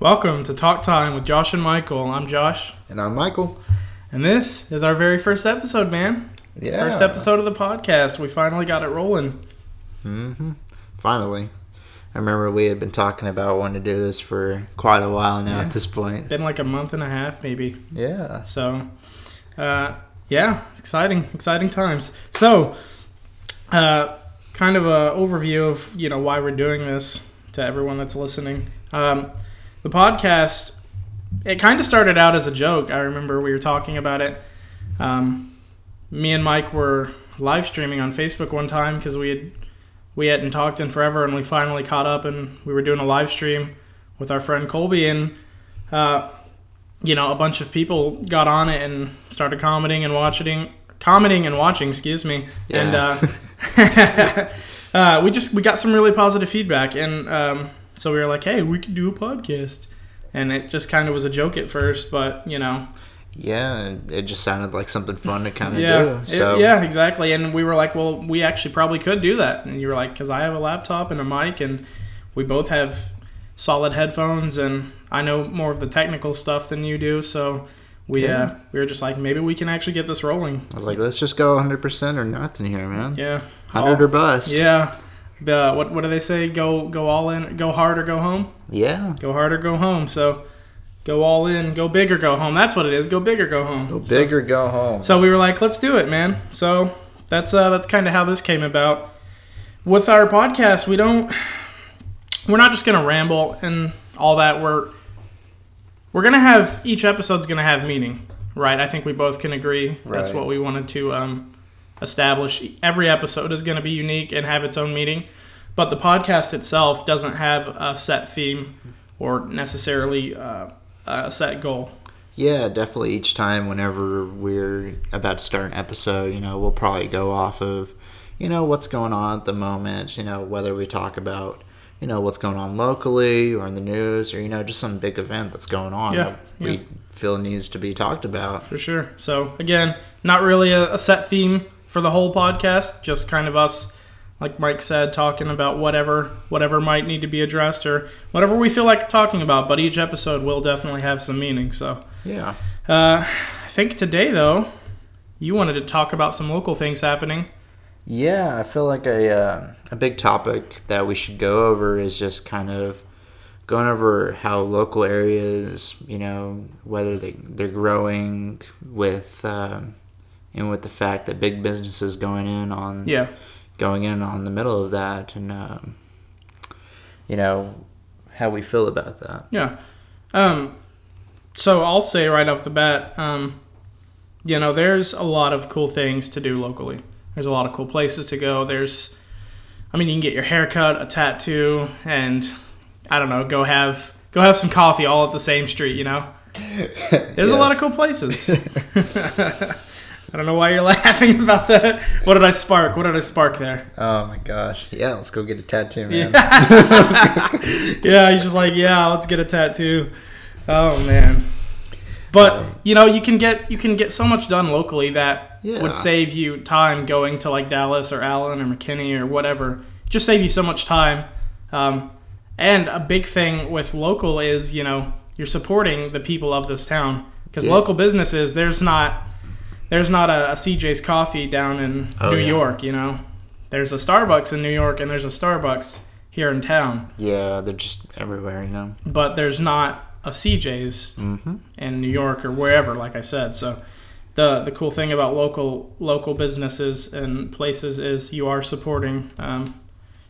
Welcome to Talk Time with Josh and Michael. I'm Josh, And I'm Michael. and this is our very first episode, man. Yeah. First episode of the podcast. We finally got it rolling. Mm-hmm. Finally. I remember we had been talking about wanting to do this for quite a while now Yeah. at this point. Been like a month and a half, maybe. Yeah. So, uh, yeah, exciting, exciting times. So, uh, kind of a overview of you know why we're doing this to everyone that's listening. Um, the podcast, it kind of started out as a joke. I remember we were talking about it. Um, me and Mike were live streaming on Facebook one time because we had we hadn't talked in forever, and we finally caught up, and we were doing a live stream with our friend Colby, and uh, you know, a bunch of people got on it and started commenting and watching, commenting and watching. Excuse me, and uh, uh, we just we got some really positive feedback, and um, so we were like, hey, we could do a podcast, and it just kind of was a joke at first, but you know, Yeah, it just sounded like something fun to kind of yeah, do. it- yeah, exactly. And we were like, well, we actually probably could do that, and you were like, because I have a laptop and a mic, and we both have solid headphones, and I know more of the technical stuff than you do, so. We, Yeah. uh, we were just like maybe we can actually get this rolling. I was like, let's just go 100% or nothing here, man. Yeah. 100 or bust. Yeah. The what what do they say? Go go all in, go hard or go home. Yeah. Go hard or go home. So go all in, go big or go home. That's what it is. Go big or go home. Go So- big or go home. So, we were like, let's do it, man. So that's uh that's kind of how this came about. With our podcast, we don't we're not just gonna ramble and all that. We're we're gonna have each episode's gonna have meaning, right? I think we both can agree. That's what we wanted to um, establish. Every episode is gonna be unique and have its own meaning, but the podcast itself doesn't have a set theme or necessarily uh, a set goal. Yeah, definitely. Each time, whenever we're about to start an episode, you know, we'll probably go off of, you know, what's going on at the moment. You know, whether we talk about, you know, what's going on locally or in the news, or you know, just some big event that's going on Yeah, that we feel needs to be talked about. For sure. So again, not really a, a set theme for the whole podcast, just kind of us, like Mike said, talking about whatever whatever might need to be addressed or whatever we feel like talking about. But each episode will definitely have some meaning. So Yeah. uh, I think today though, you wanted to talk about some local things happening. Yeah, I feel like a uh, a big topic that we should go over is just kind of going over how local areas, you know, whether they they're growing with um, and with the fact that big businesses going in on Yeah. going in on the middle of that, and um, you know how we feel about that. Yeah. Um, so I'll say right off the bat, um, you know, there's a lot of cool things to do locally. There's a lot of cool places to go. There's, I mean, you can get your hair cut, a tattoo, and I don't know, go have go have some coffee all at the same street. You know, there's a lot of cool places. I don't know why you're laughing about that. What did I spark? What did I spark there? Oh my gosh! Yeah, let's go get a tattoo, man. yeah, he's just like, yeah, let's get a tattoo. Oh man. But you know, you can get you can get so much done locally that Yeah. would save you time going to like Dallas or Allen or McKinney or whatever. Just save you so much time. Um, and a big thing with local is you know you're supporting the people of this town because Yeah. local businesses there's not there's not a, a CJ's Coffee down in Oh, New yeah. York. You know, there's a Starbucks in New York and there's a Starbucks here in town Yeah, they're just everywhere, you know. but there's not a CJ's Mm-hmm. in New York or wherever, like I said. So the the cool thing about local local businesses and places is you are supporting um,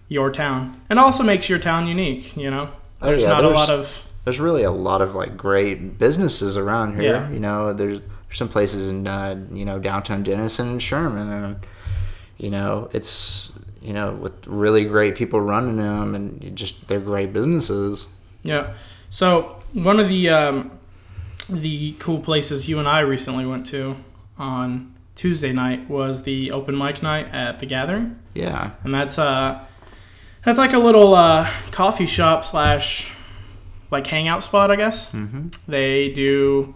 your town, and also makes your town unique. You know, Oh, there's yeah, not there's- a lot of There's really a lot of like great businesses around here. Yeah. You know, there's some places in uh, you know downtown Denison and Sherman, and you know it's you know with really great people running them, and just they're great businesses. yeah. So one of the um, the cool places you and I recently went to on Tuesday night was the open mic night at the Gathering. Yeah, and that's uh that's like a little uh, coffee shop slash like hangout spot, I guess. hmm They do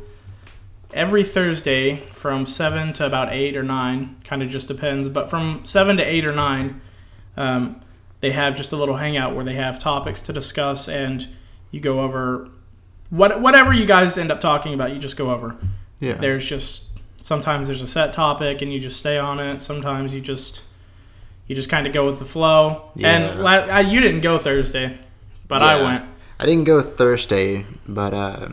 every Thursday from seven to about eight or nine, kind of just depends. But from seven to eight or nine, um, they have just a little hangout where they have topics to discuss, and you go over what whatever you guys end up talking about, you just go over. Yeah. There's just sometimes there's a set topic and you just stay on it. Sometimes you just you just kind of go with the flow. And Yeah. la- I, you didn't go Thursday, but I went. I didn't go Thursday, but uh,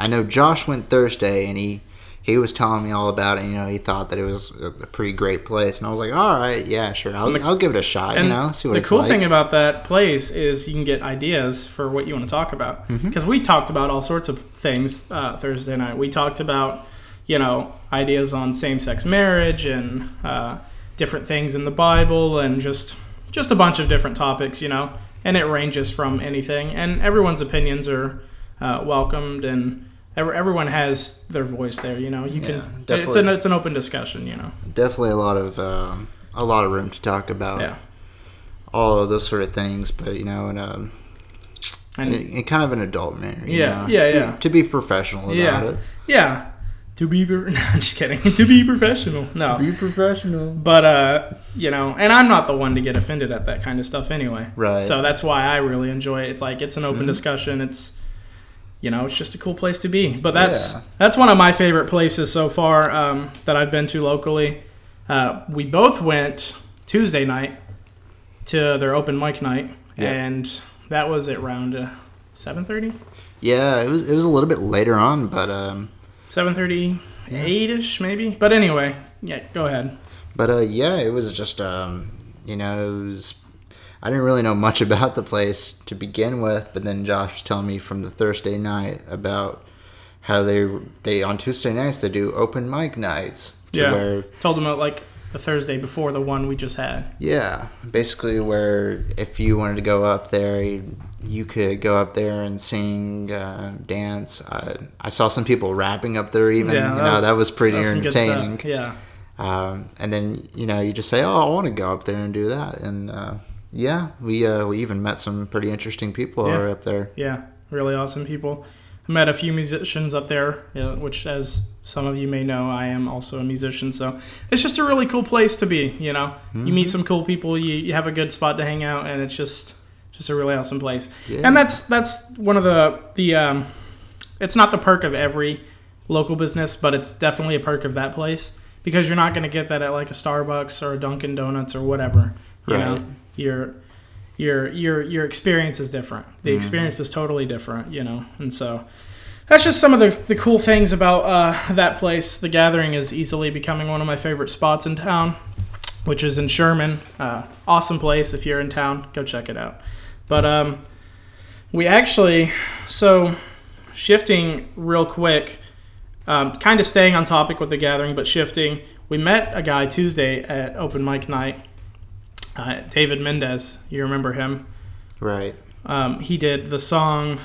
I know Josh went Thursday, and he he was telling me all about it. You know, he thought that it was a, pretty great place, and I was like, all right, yeah, sure, I'll, the- I'll give it a shot. You know, see what the cool like. thing about that place is you can get ideas for what you want to talk about. Mm-hmm. Because we talked about all sorts of things uh, Thursday night. We talked about, you know, ideas on same-sex marriage and uh, different things in the Bible and just just a bunch of different topics. You know, and it ranges from anything. And everyone's opinions are uh, welcomed and. Ev- Everyone has their voice there, you know. You Yeah, can. It's an it's an open discussion, you know. Definitely a lot of um, a lot of room to talk about Yeah, all of those sort of things, but you know, in a and in, in kind of an adult manner. you Yeah, know? yeah, yeah. To be professional about Yeah. it. Yeah. To be, no, I'm just kidding. to be professional. No. Be professional. But, uh, you know, and I'm not the one to get offended at that kind of stuff anyway. Right. So that's why I really enjoy it. It's like, it's an open Mhm. discussion. It's, you know, it's just a cool place to be. But that's, Yeah. that's one of my favorite places so far um, that I've been to locally. Uh, we both went Tuesday night to their open mic night. Yeah. And that was at around uh, 7.30? Yeah, it was it was a little bit later on, but um, 7.38 ish maybe but anyway yeah go ahead But uh, yeah, it was just um, you know, it was. I didn't really know much about the place to begin with, but then Josh was telling me from the Thursday night about how they they on Tuesday nights they do open mic nights. Yeah. Where told them about like the thursday before the one we just had yeah, basically where if you wanted to go up there, you, you could go up there and sing, uh, dance. I, I saw some people rapping up there even. Yeah, you that know, was- that was pretty That's some good stuff. entertaining. yeah Um, and then you know you just say, "Oh, I want to go up there and do that." And uh, yeah, we uh, we even met some pretty interesting people Yeah. up there. yeah really awesome people i met a few musicians up there you know, which as some of you may know i am also a musician so it's just a really cool place to be you know you meet some cool people you, you have a good spot to hang out and it's just just a really awesome place Yeah. and that's that's one of the the um, it's not the perk of every local business but it's definitely a perk of that place because you're not going to get that at like a starbucks or a dunkin donuts or whatever you know Right. Your your your your experience is different. The experience is totally different you know? And so that's just some of the, the cool things about uh, that place. The gathering is easily becoming one of my favorite spots in town which is in sherman. Uh, awesome place if you're in town. Go check it out. But um, we actually so shifting real quick um, kind of staying on topic with the gathering but shifting. We met a guy tuesday at open mic night uh, david mendez you remember him Right. um, he did the song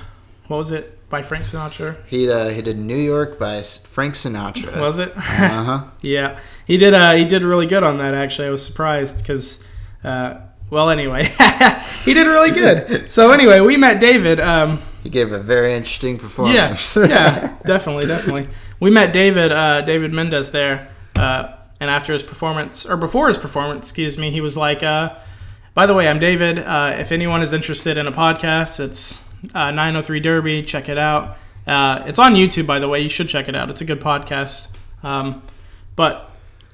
what was it by frank sinatra He uh, he did New York by Frank Sinatra. was it uh huh. yeah he did uh, he did really good on that actually i was surprised because uh, well anyway he did really good so anyway we met david um, He gave a very interesting Yeah, performance. yeah, definitely, definitely. We met David, uh, David Mendez there, uh, and after his performance, or before his performance, excuse me, he was like, uh, "By the way, I'm David. Uh, if anyone is interested in a podcast, it's uh, 903 Derby. Check it out. Uh, it's on YouTube, by the way. You should check it out. It's a good podcast. Um, but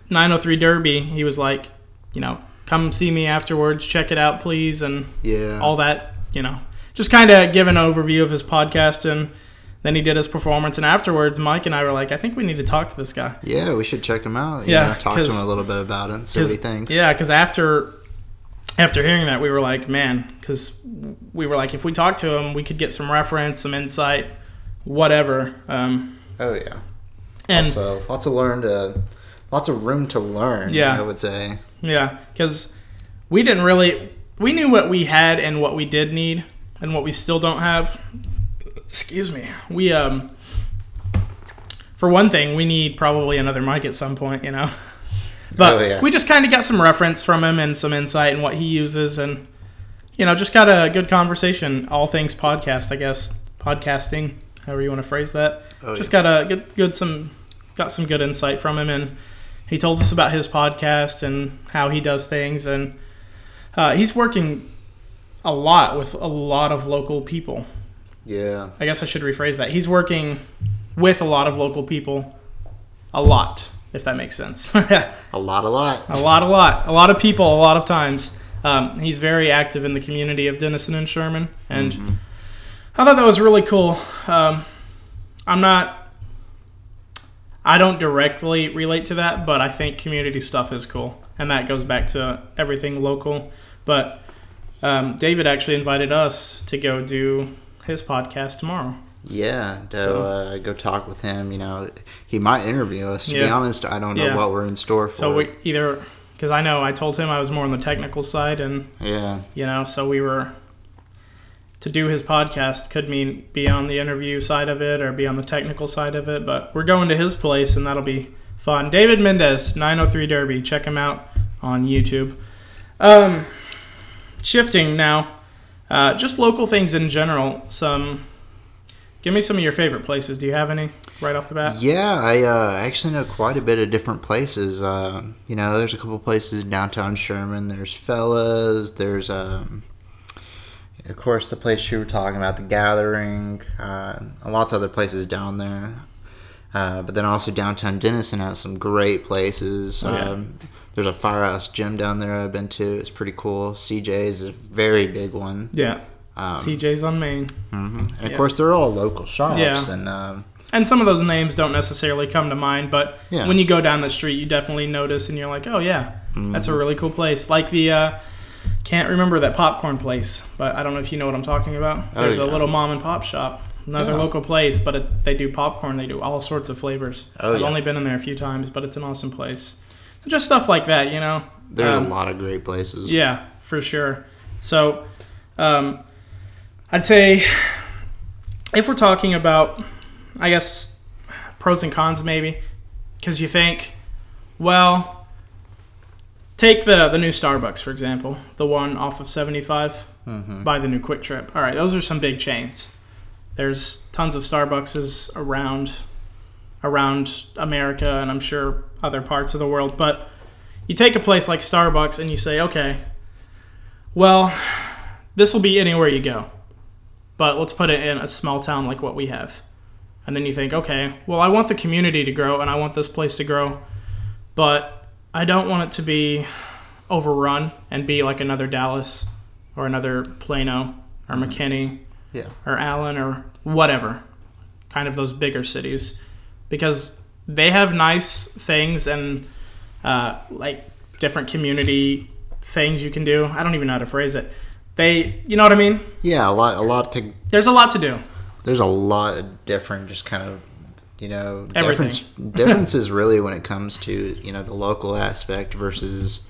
903 Derby, he was like, you know, come see me afterwards. Check it out, please, and yeah. all that, you know, just kind of give an overview of his podcast and then he did his performance and afterwards Mike and I were like, I think we need to talk to this guy. yeah, we should check him out. Yeah, know, talk to him a little bit about it and see what he thinks. Yeah, because after after hearing that, we were like, man, because we were like, if we talk to him, we could get some reference, some insight, whatever. Um, Oh yeah. and lots of lots of learn to, lots of room to learn. Yeah. I would say. Yeah, because we didn't really we knew what we had and what we did need and what we still don't have. Excuse me. We um for one thing, we need probably another mic at some point, you know. But Oh, yeah. we just kind of got some reference from him and some insight in what he uses and you know, just got a good conversation, all things podcast, I guess, podcasting, however you want to phrase that Oh, just yeah. got a good, good some got some good insight from him and he told us about his podcast and how he does things and uh, he's working a lot with a lot of local people Yeah. I guess I should rephrase that. He's working with a lot of local people, a lot, if that makes sense. a lot, A lot, a lot. a lot, a lot of people, a lot of times. Um, he's very active in the community of Denison and Sherman, and I thought that was really cool. Um, I'm not. I don't directly relate to that, but I think community stuff is cool, and that goes back to everything local. But um, David actually invited us to go do his podcast tomorrow. Yeah, to So- uh, go talk with him. You know, he might interview us. To be honest, I don't know Yeah. what we're in store for. So we either because I know I told him I was more on the technical side, and yeah, you know, so we were to do his podcast could mean be on the interview side of it or be on the technical side of it, but we're going to his place and that'll be fun. David Mendez, 903 Derby, check him out on YouTube. Um, shifting now, uh, just local things in general. Some, give me some of your favorite places. Do you have any right off the bat? yeah. I uh, actually know quite a bit of different places. Uh, you know, there's a couple places in downtown Sherman. There's Fellas. There's um, of course the place you were talking about, the Gathering. Uh, lots of other places down there. Uh, but then also downtown Denison has some great places. Oh, yeah. um, there's a firehouse gym down there I've been to. It's pretty cool. CJ's is a very big one. Yeah, Um, CJ's on Main. mhm. And of Yeah. course, they're all local shops. Yeah. And um, and some of those names don't necessarily come to mind, but Yeah. when you go down the street, you definitely notice, and you're like, "Oh yeah, that's a really cool place." Like the uh, can't remember that popcorn place, but I don't know if you know what I'm talking about. Oh, There's a little mom and pop shop, another Yeah. local place, but it, they do popcorn. They do all sorts of flavors. Oh, I've yeah. only been in there a few times, but it's an awesome place. Just stuff like that, you know. there's Um, a lot of great places. yeah, for sure. So, um, I'd say if we're talking about, I guess, pros and cons, maybe, because you think, well, take the the new Starbucks for example, the one off of seventy five hmm by the new QuikTrip. All right, those are some big chains. There's tons of Starbuckses around around America and I'm sure other parts of the world, but you take a place like Starbucks and you say, "Okay, well, this will be anywhere you go. But let's put it in a small town like what we have." And then you think, "Okay, well, I want the community to grow and I want this place to grow, but I don't want it to be overrun and be like another Dallas or another Plano or mm-hmm. McKinney Yeah. or Allen or whatever, kind of those bigger cities, because they have nice things and uh, like different community things you can do. I don't even know how to phrase it. They, you know what I mean? Yeah, a lot, a lot to. There's a lot to do. There's a lot of different, just kind of, you know, Everything. difference. differences really when it comes to you know the local aspect versus,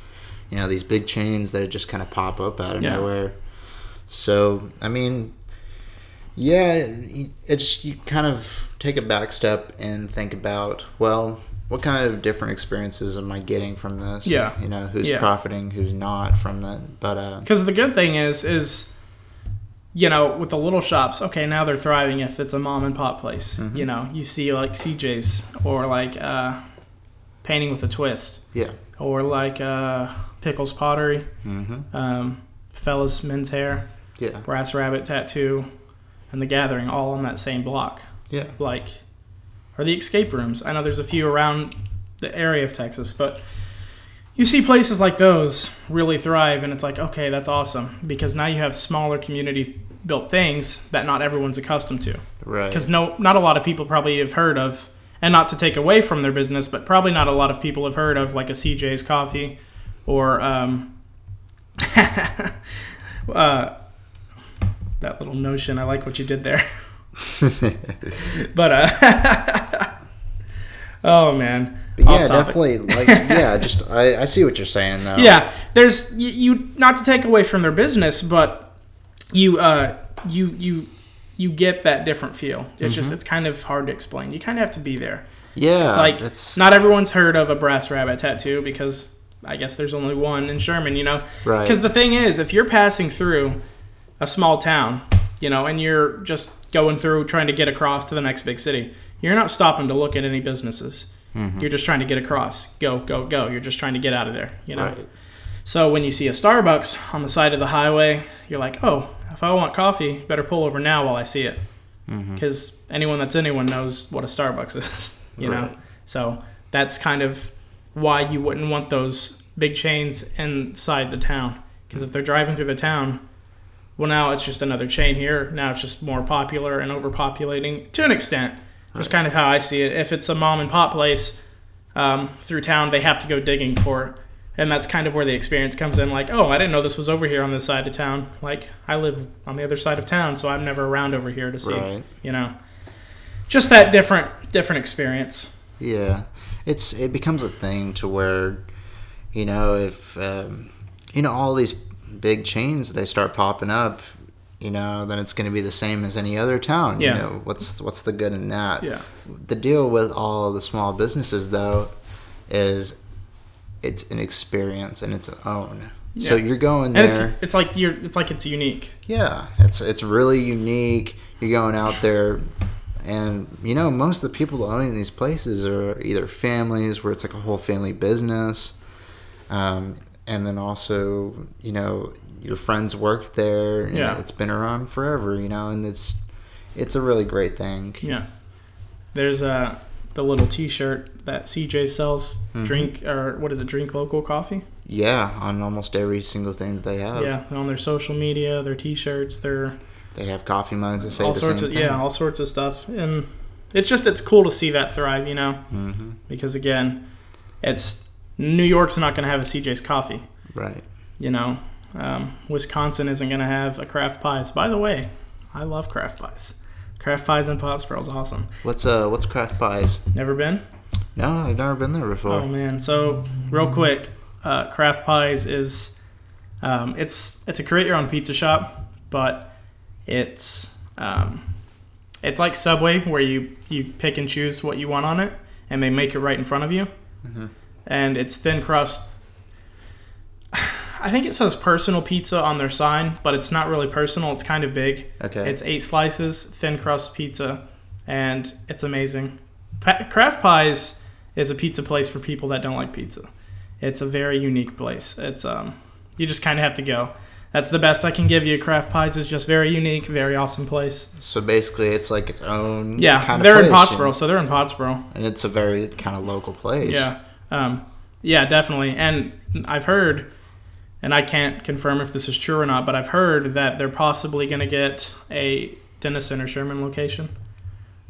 you know, these big chains that just kind of pop up out of Yeah. nowhere. So I mean, yeah, it's you kind of take a back step and think about well. What kind of different experiences am I getting from this? Yeah. you know, who's Yeah. profiting, who's not from that. But uh, Because the good thing is, is you know, with the little shops, okay, now they're thriving if it's a mom and pop place. Mm-hmm. You know, you see like CJ's or like uh, painting with a twist. yeah, or like uh, Pickles Pottery, mm-hmm. um, Fellas Men's Hair, yeah, Brass Rabbit Tattoo, and The Gathering, all on that same block. yeah. Like, or the escape rooms. I know there's a few around the area of Texas, but you see places like those really thrive, and it's like, okay, that's awesome because now you have smaller community built things that not everyone's accustomed to Right. because no, not a lot of people probably have heard of, and not to take away from their business, but probably not a lot of people have heard of like a CJ's Coffee, or um, uh, that little notion. I like what you did there, but uh, oh man, But yeah, definitely. Like, yeah, just I, I see what you're saying though. yeah. There's you, you not to take away from their business, but you uh you you you get that different feel. It's just it's kind of hard to explain. You kind of have to be there. yeah. It's like that's not everyone's heard of a brass rabbit tattoo because I guess there's only one in Sherman, you know. right. Because the thing is, if you're passing through a small town, you know, and you're just going through trying to get across to the next big city, you're not stopping to look at any businesses. Mm-hmm. You're just trying to get across. Go, go, go. You're just trying to get out of there, you know. Right. So when you see a Starbucks on the side of the highway, you're like, oh, if I want coffee, better pull over now while I see it, because anyone that's anyone knows what a Starbucks is. You know, so that's kind of why you wouldn't want those big chains inside the town, because if they're driving through the town. Well, now it's just another chain here. Now it's just more popular and overpopulating to an extent. That's kind of how I see it. If it's a mom and pop place um, through town, they have to go digging for it. And that's kind of where the experience comes in. Like, oh, I didn't know this was over here on this side of town. Like, I live on the other side of town, so I'm never around over here to see. Right. You know, just that different different experience. Yeah, it's it becomes a thing to where, you know, if um, you know all these big chains they start popping up, you know, then it's going to be the same as any other town. Yeah. You know, what's what's the good in that? Yeah. The deal with all the small businesses though is it's an experience and its own. So you're going And there. it's it's like you're it's like it's unique. Yeah, it's it's really unique. You're going out there, and you know most of the people owning these places are either families where it's like a whole family business, um, and then also you know your friends work there. And Yeah. it's been around forever. You know, and it's it's a really great thing. Yeah. There's uh the little T-shirt that CJ sells. Mhm. Drink or what is it? Drink local coffee. Yeah, on almost every single thing that they have. Yeah, on their social media, their T-shirts, their They have coffee mugs that say all sorts of thing. yeah, all sorts of stuff, and it's just it's cool to see that thrive, you know, hmm because again, it's New York's not going to have a CJ's coffee, Right. you know. Um, Wisconsin isn't going to have a craft pies. By the way, I love craft pies. Craft pies in Pottsboro is awesome. What's uh what's craft pies? Never been? No, I've never been there before. Oh man! So real quick, uh, Craft Pies is um, it's it's a create your own pizza shop, but it's um, it's like Subway where you you pick and choose what you want on it, and they make it right in front of you, Mhm. And it's thin crust. I think it says personal pizza on their sign, but it's not really personal. It's kind of big. Okay. It's eight slices, thin crust pizza, and it's amazing. Pa- Craft Pies is a pizza place for people that don't like pizza. It's a very unique place. It's um, you just kind of have to go. That's the best I can give you. Craft Pies is just very unique, very awesome place. So basically, it's like its own. Yeah, kind of they're in Pottsboro, so they're in Pottsboro. and, and it's a very kind of local place. Yeah, um, yeah, definitely. And I've heard, and I can't confirm if this is true or not, but I've heard that they're possibly going to get a Denison or Sherman location,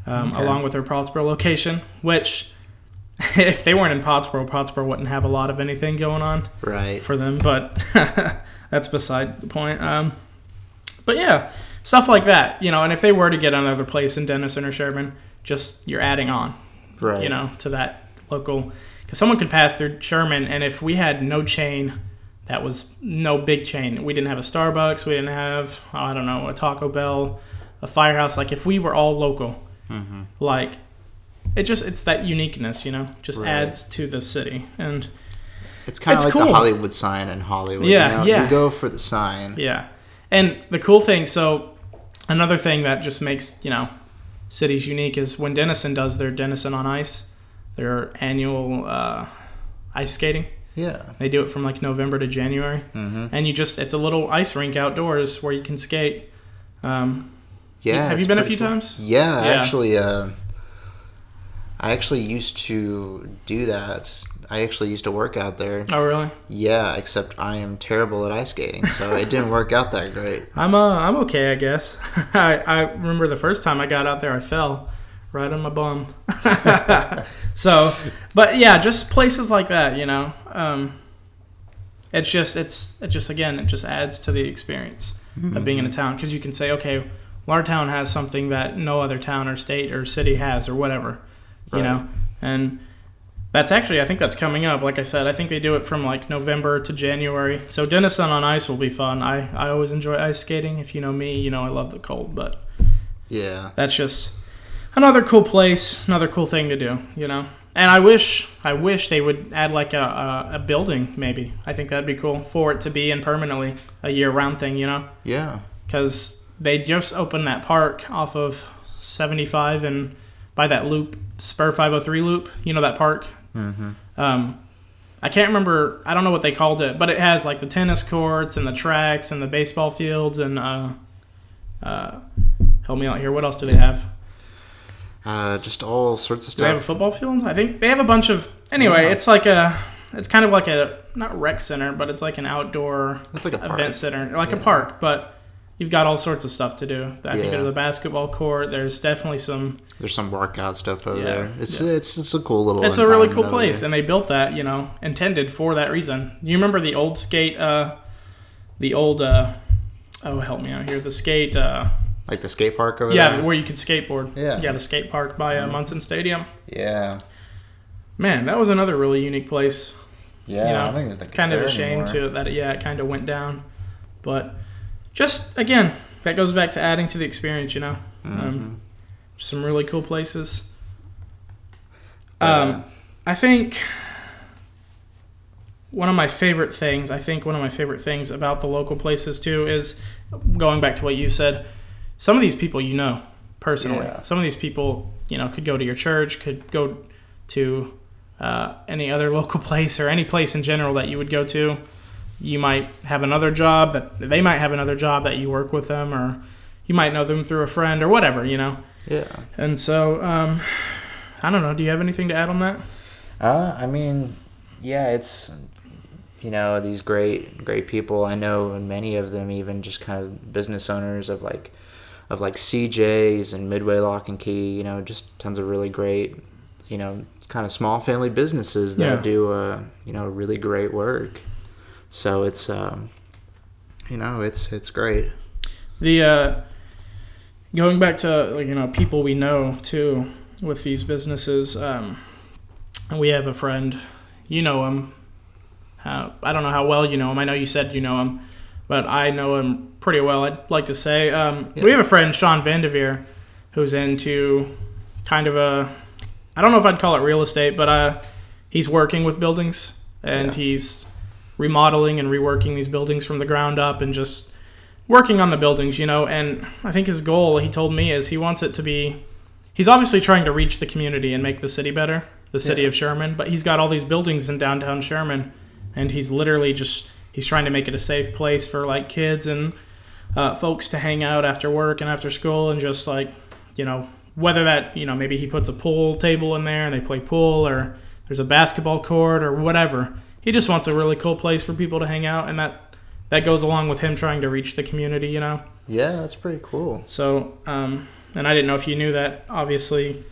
um, Okay. along with their Pottsboro location. Which, if they weren't in Pottsboro, Pottsboro wouldn't have a lot of anything going on Right. for them. But that's beside the point. Um, but yeah, stuff like that, you know. And if they were to get another place in Denison or Sherman, just you're adding on Right. you know, to that local. Because someone could pass through Sherman, and if we had no chain, that was no big chain. We didn't have a Starbucks. We didn't have I don't know a Taco Bell, a Firehouse. Like if we were all local, hmm like it just it's that uniqueness, you know, just Right. adds to the city. And It's kind of like cool. the Hollywood sign in Hollywood. Yeah, You, know? yeah. you go for the sign. yeah, and the cool thing. So another thing that just makes you know cities unique is when Denison does their Denison on Ice, their annual uh, ice skating. Yeah. They do it from like November to January, hmm and you just it's a little ice rink outdoors where you can skate. Um, Yeah. have you been a few cool. times? Yeah, Yeah. actually. Uh, I actually used to do that. I actually used to work out there. Oh, really? Yeah, except I am terrible at ice skating, so it didn't work out that great. I'm uh I'm okay, I guess. I I remember the first time I got out there, I fell right on my bum. so, but yeah, just places like that, you know. Um, it's just it's it just again it just adds to the experience of being in a town because you can say okay, well, our town has something that no other town or state or city has or whatever, you Right. know, and. That's actually, I think that's coming up. Like I said, I think they do it from like November to January. So Denison on ice will be fun. I, I always enjoy ice skating. If you know me, you know I love the cold, but Yeah. that's just another cool place, another cool thing to do, you know. And I wish, I wish they would add like a, a, a building, maybe. I think that'd be cool for it to be in permanently a year-round thing, you know, Yeah. because they just opened that park off of 75 and by that loop, Spur 503 loop, you know that park. hmm Um, I can't remember. I don't know what they called it, but it has like the tennis courts and the tracks and the baseball fields and uh, Uh, help me out here. What else do they have? Uh, just all sorts of Do they have a football field? I think they have a bunch of. Anyway, Yeah. it's like a. It's kind of like a not rec center, but it's like an outdoor It's like a park. event center, like a park. But you've got all sorts of stuff to do. I think Yeah. there's a basketball court. There's definitely some. There's some workout stuff over Yeah, there. It's yeah. it's it's a cool little. It's a really cool place, there. and they built that, you know, intended for that reason. You remember the old skate, uh, the old, uh, oh help me out here, the skate, uh, Like the skate park over yeah, there. where you could skateboard. Yeah. yeah, the skate park by uh, Munson Stadium. Yeah. Man, that was another really unique place. Yeah. You know, I don't even think It's kind of a shame anymore. to that. Yeah, it kind of went down, but just again, that goes back to adding to the experience. You know, Mm-hmm. um, some really cool places. Um, I think one of my favorite things, I think one of my favorite things about the local places too is going back to what you said. Some of these people you know personally. Yeah. Some of these people, you know, could go to your church, could go to uh, any other local place or any place in general that you would go to. You might have another job that they might have another job that you work with them, or you might know them through a friend or whatever, you know. yeah. And so, um, I don't know. Do you have anything to add on that? Uh, I mean, yeah, it's you know these great great people. I know many of them even just kind of business owners of like of like CJ's and Midway Lock and Key. You know, just tons of really great you know kind of small family businesses that Yeah. do uh, you know really great work. So it's um, you know it's it's great. The uh, going back to like, you know people we know too with these businesses. Um, we have a friend, you know him. How, I don't know how well you know him. I know you said you know him, but I know him pretty well. I'd like to say um, we have a friend, Sean Vandeveer, who's into kind of a I don't know if I'd call it real estate, but uh, he's working with buildings and Yeah. he's remodeling and reworking these buildings from the ground up and just working on the buildings, you know. And I think his goal, he told me, is he wants it to be. He's obviously trying to reach the community and make the city better, the city Yeah. of Sherman. But he's got all these buildings in downtown Sherman, and he's literally just he's trying to make it a safe place for like kids and uh, folks to hang out after work and after school and just like you know whether that you know maybe he puts a pool table in there and they play pool or there's a basketball court or whatever he just wants a really cool place for people to hang out and that that goes along with him trying to reach the community you know Yeah, that's pretty cool. so um and i didn't know if you knew that obviously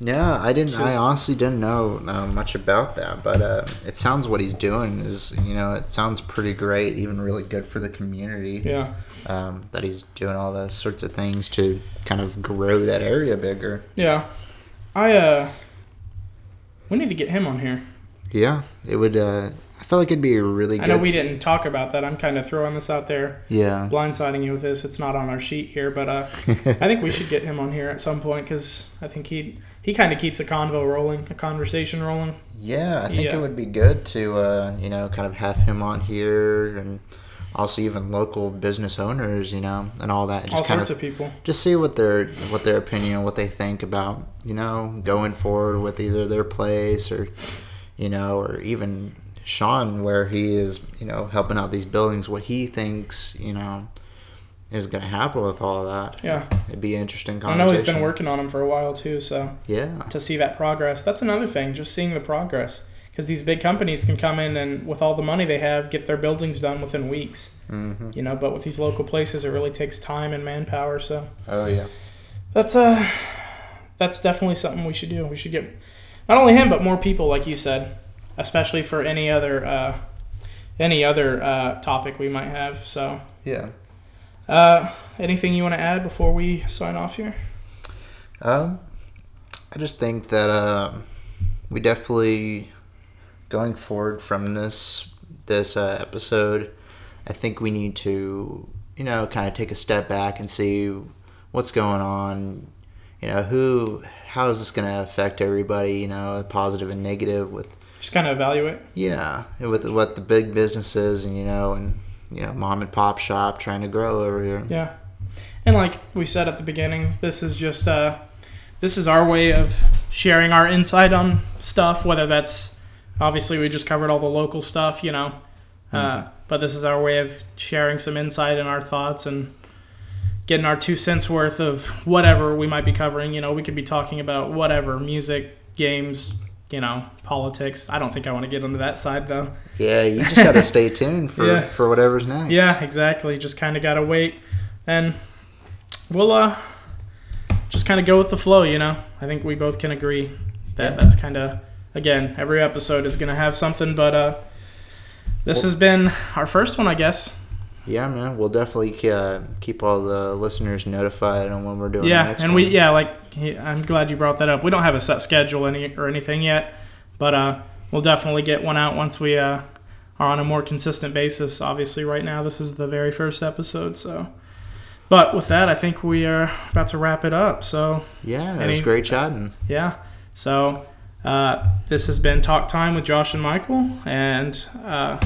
Yeah, I didn't. I honestly didn't know uh, much about that, but uh, it sounds what he's doing is, you know, it sounds pretty great, even really good for the community. yeah Um, that he's doing all those sorts of things to kind of grow that area bigger. yeah i uh we need to get him on here Yeah, it would. Uh, I feel like it'd be a really i good. know we didn't talk about that i'm kind of throwing this out there yeah, blindsiding you with this it's not on our sheet here but uh I think we should get him on here at some point because I think he he kind of keeps a convo rolling, a conversation rolling. yeah. I think Yeah. it would be good to, uh, you know, kind of have him on here, and also even local business owners, you know, and all that. Just All kind sorts of of people. just see what their what their opinion, what they think about you know going forward with either their place or you know or even Sean where he is you know helping out these buildings, what he thinks you know is going to happen with all of that. Yeah, It'd be interesting I know he's been working on them for a while too. So Yeah, to see that progress, that's another thing. Just seeing the progress because these big companies can come in and with all the money they have, get their buildings done within weeks. hmm You know, but with these local places, it really takes time and manpower. So oh yeah, that's uh that's definitely something we should do. We should get not only him but more people, like you said, especially for any other uh, any other uh, topic we might have. So, yeah. Uh, anything you want to add before we sign off here? Um, I just think that uh, we definitely going forward from this this uh, episode. I think we need to you know kind of take a step back and see what's going on. You know who how is this going to affect everybody? You know, positive and negative with Just kind of evaluate. yeah with what the big businesses and you know and you know mom and pop shop trying to grow over here. Yeah, and like we said at the beginning, this is just uh, this is our way of sharing our insight on stuff. Whether that's obviously we just covered all the local stuff, you know, uh, but this is our way of sharing some insight and our thoughts and getting our two cents worth of whatever we might be covering. You know, we could be talking about whatever music, games, you know, politics. I don't think I want to get into that side though. Yeah, you just got to stay tuned for, Yeah. for whatever's next. Yeah, exactly. Just kind of gotta wait, and we'll uh, just kind of go with the flow. You know, I think we both can agree that Yeah. that's kind of again every episode is gonna have something, but uh, this has been our first one, I guess. Yeah, man. We'll definitely uh, keep all the listeners notified on when we're doing the yeah, and one. we yeah, like I'm glad you brought that up. We don't have a set schedule any or anything yet, but uh, we'll definitely get one out once we uh are on a more consistent basis. Obviously, right now this is the very first episode, so. But with that, I think we are about to wrap it up. So Yeah, it was great chatting. yeah, so uh, this has been Talk Time with Josh and Michael, and uh,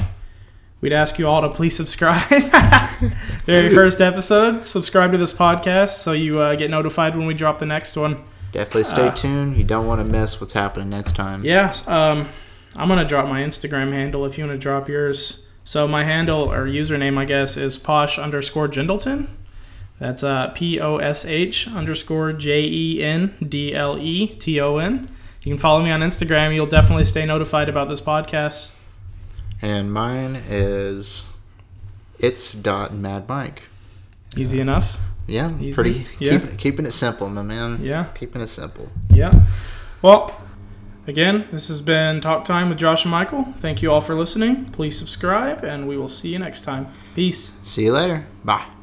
we'd ask you all to please subscribe. Very first episode, subscribe to this podcast so you uh, get notified when we drop the next one. Definitely stay Uh, tuned. You don't want to miss what's happening next time. Yes. um, I'm gonna drop my Instagram handle if you want to drop yours. So my handle or username, I guess, is posh underscore Jendleton. That's uh, P O S H underscore J E N D L E T O N. You can follow me on Instagram. You'll definitely stay notified about this podcast. And mine is it's dot mad mike. Easy enough. Yeah, Easy. pretty Yeah. Keep, keeping it simple, my man. Yeah. keeping it simple. Yeah. Well, again, this has been Talk Time with Josh and Michael. Thank you all for listening. Please subscribe, and we will see you next time. Peace. See you later. Bye.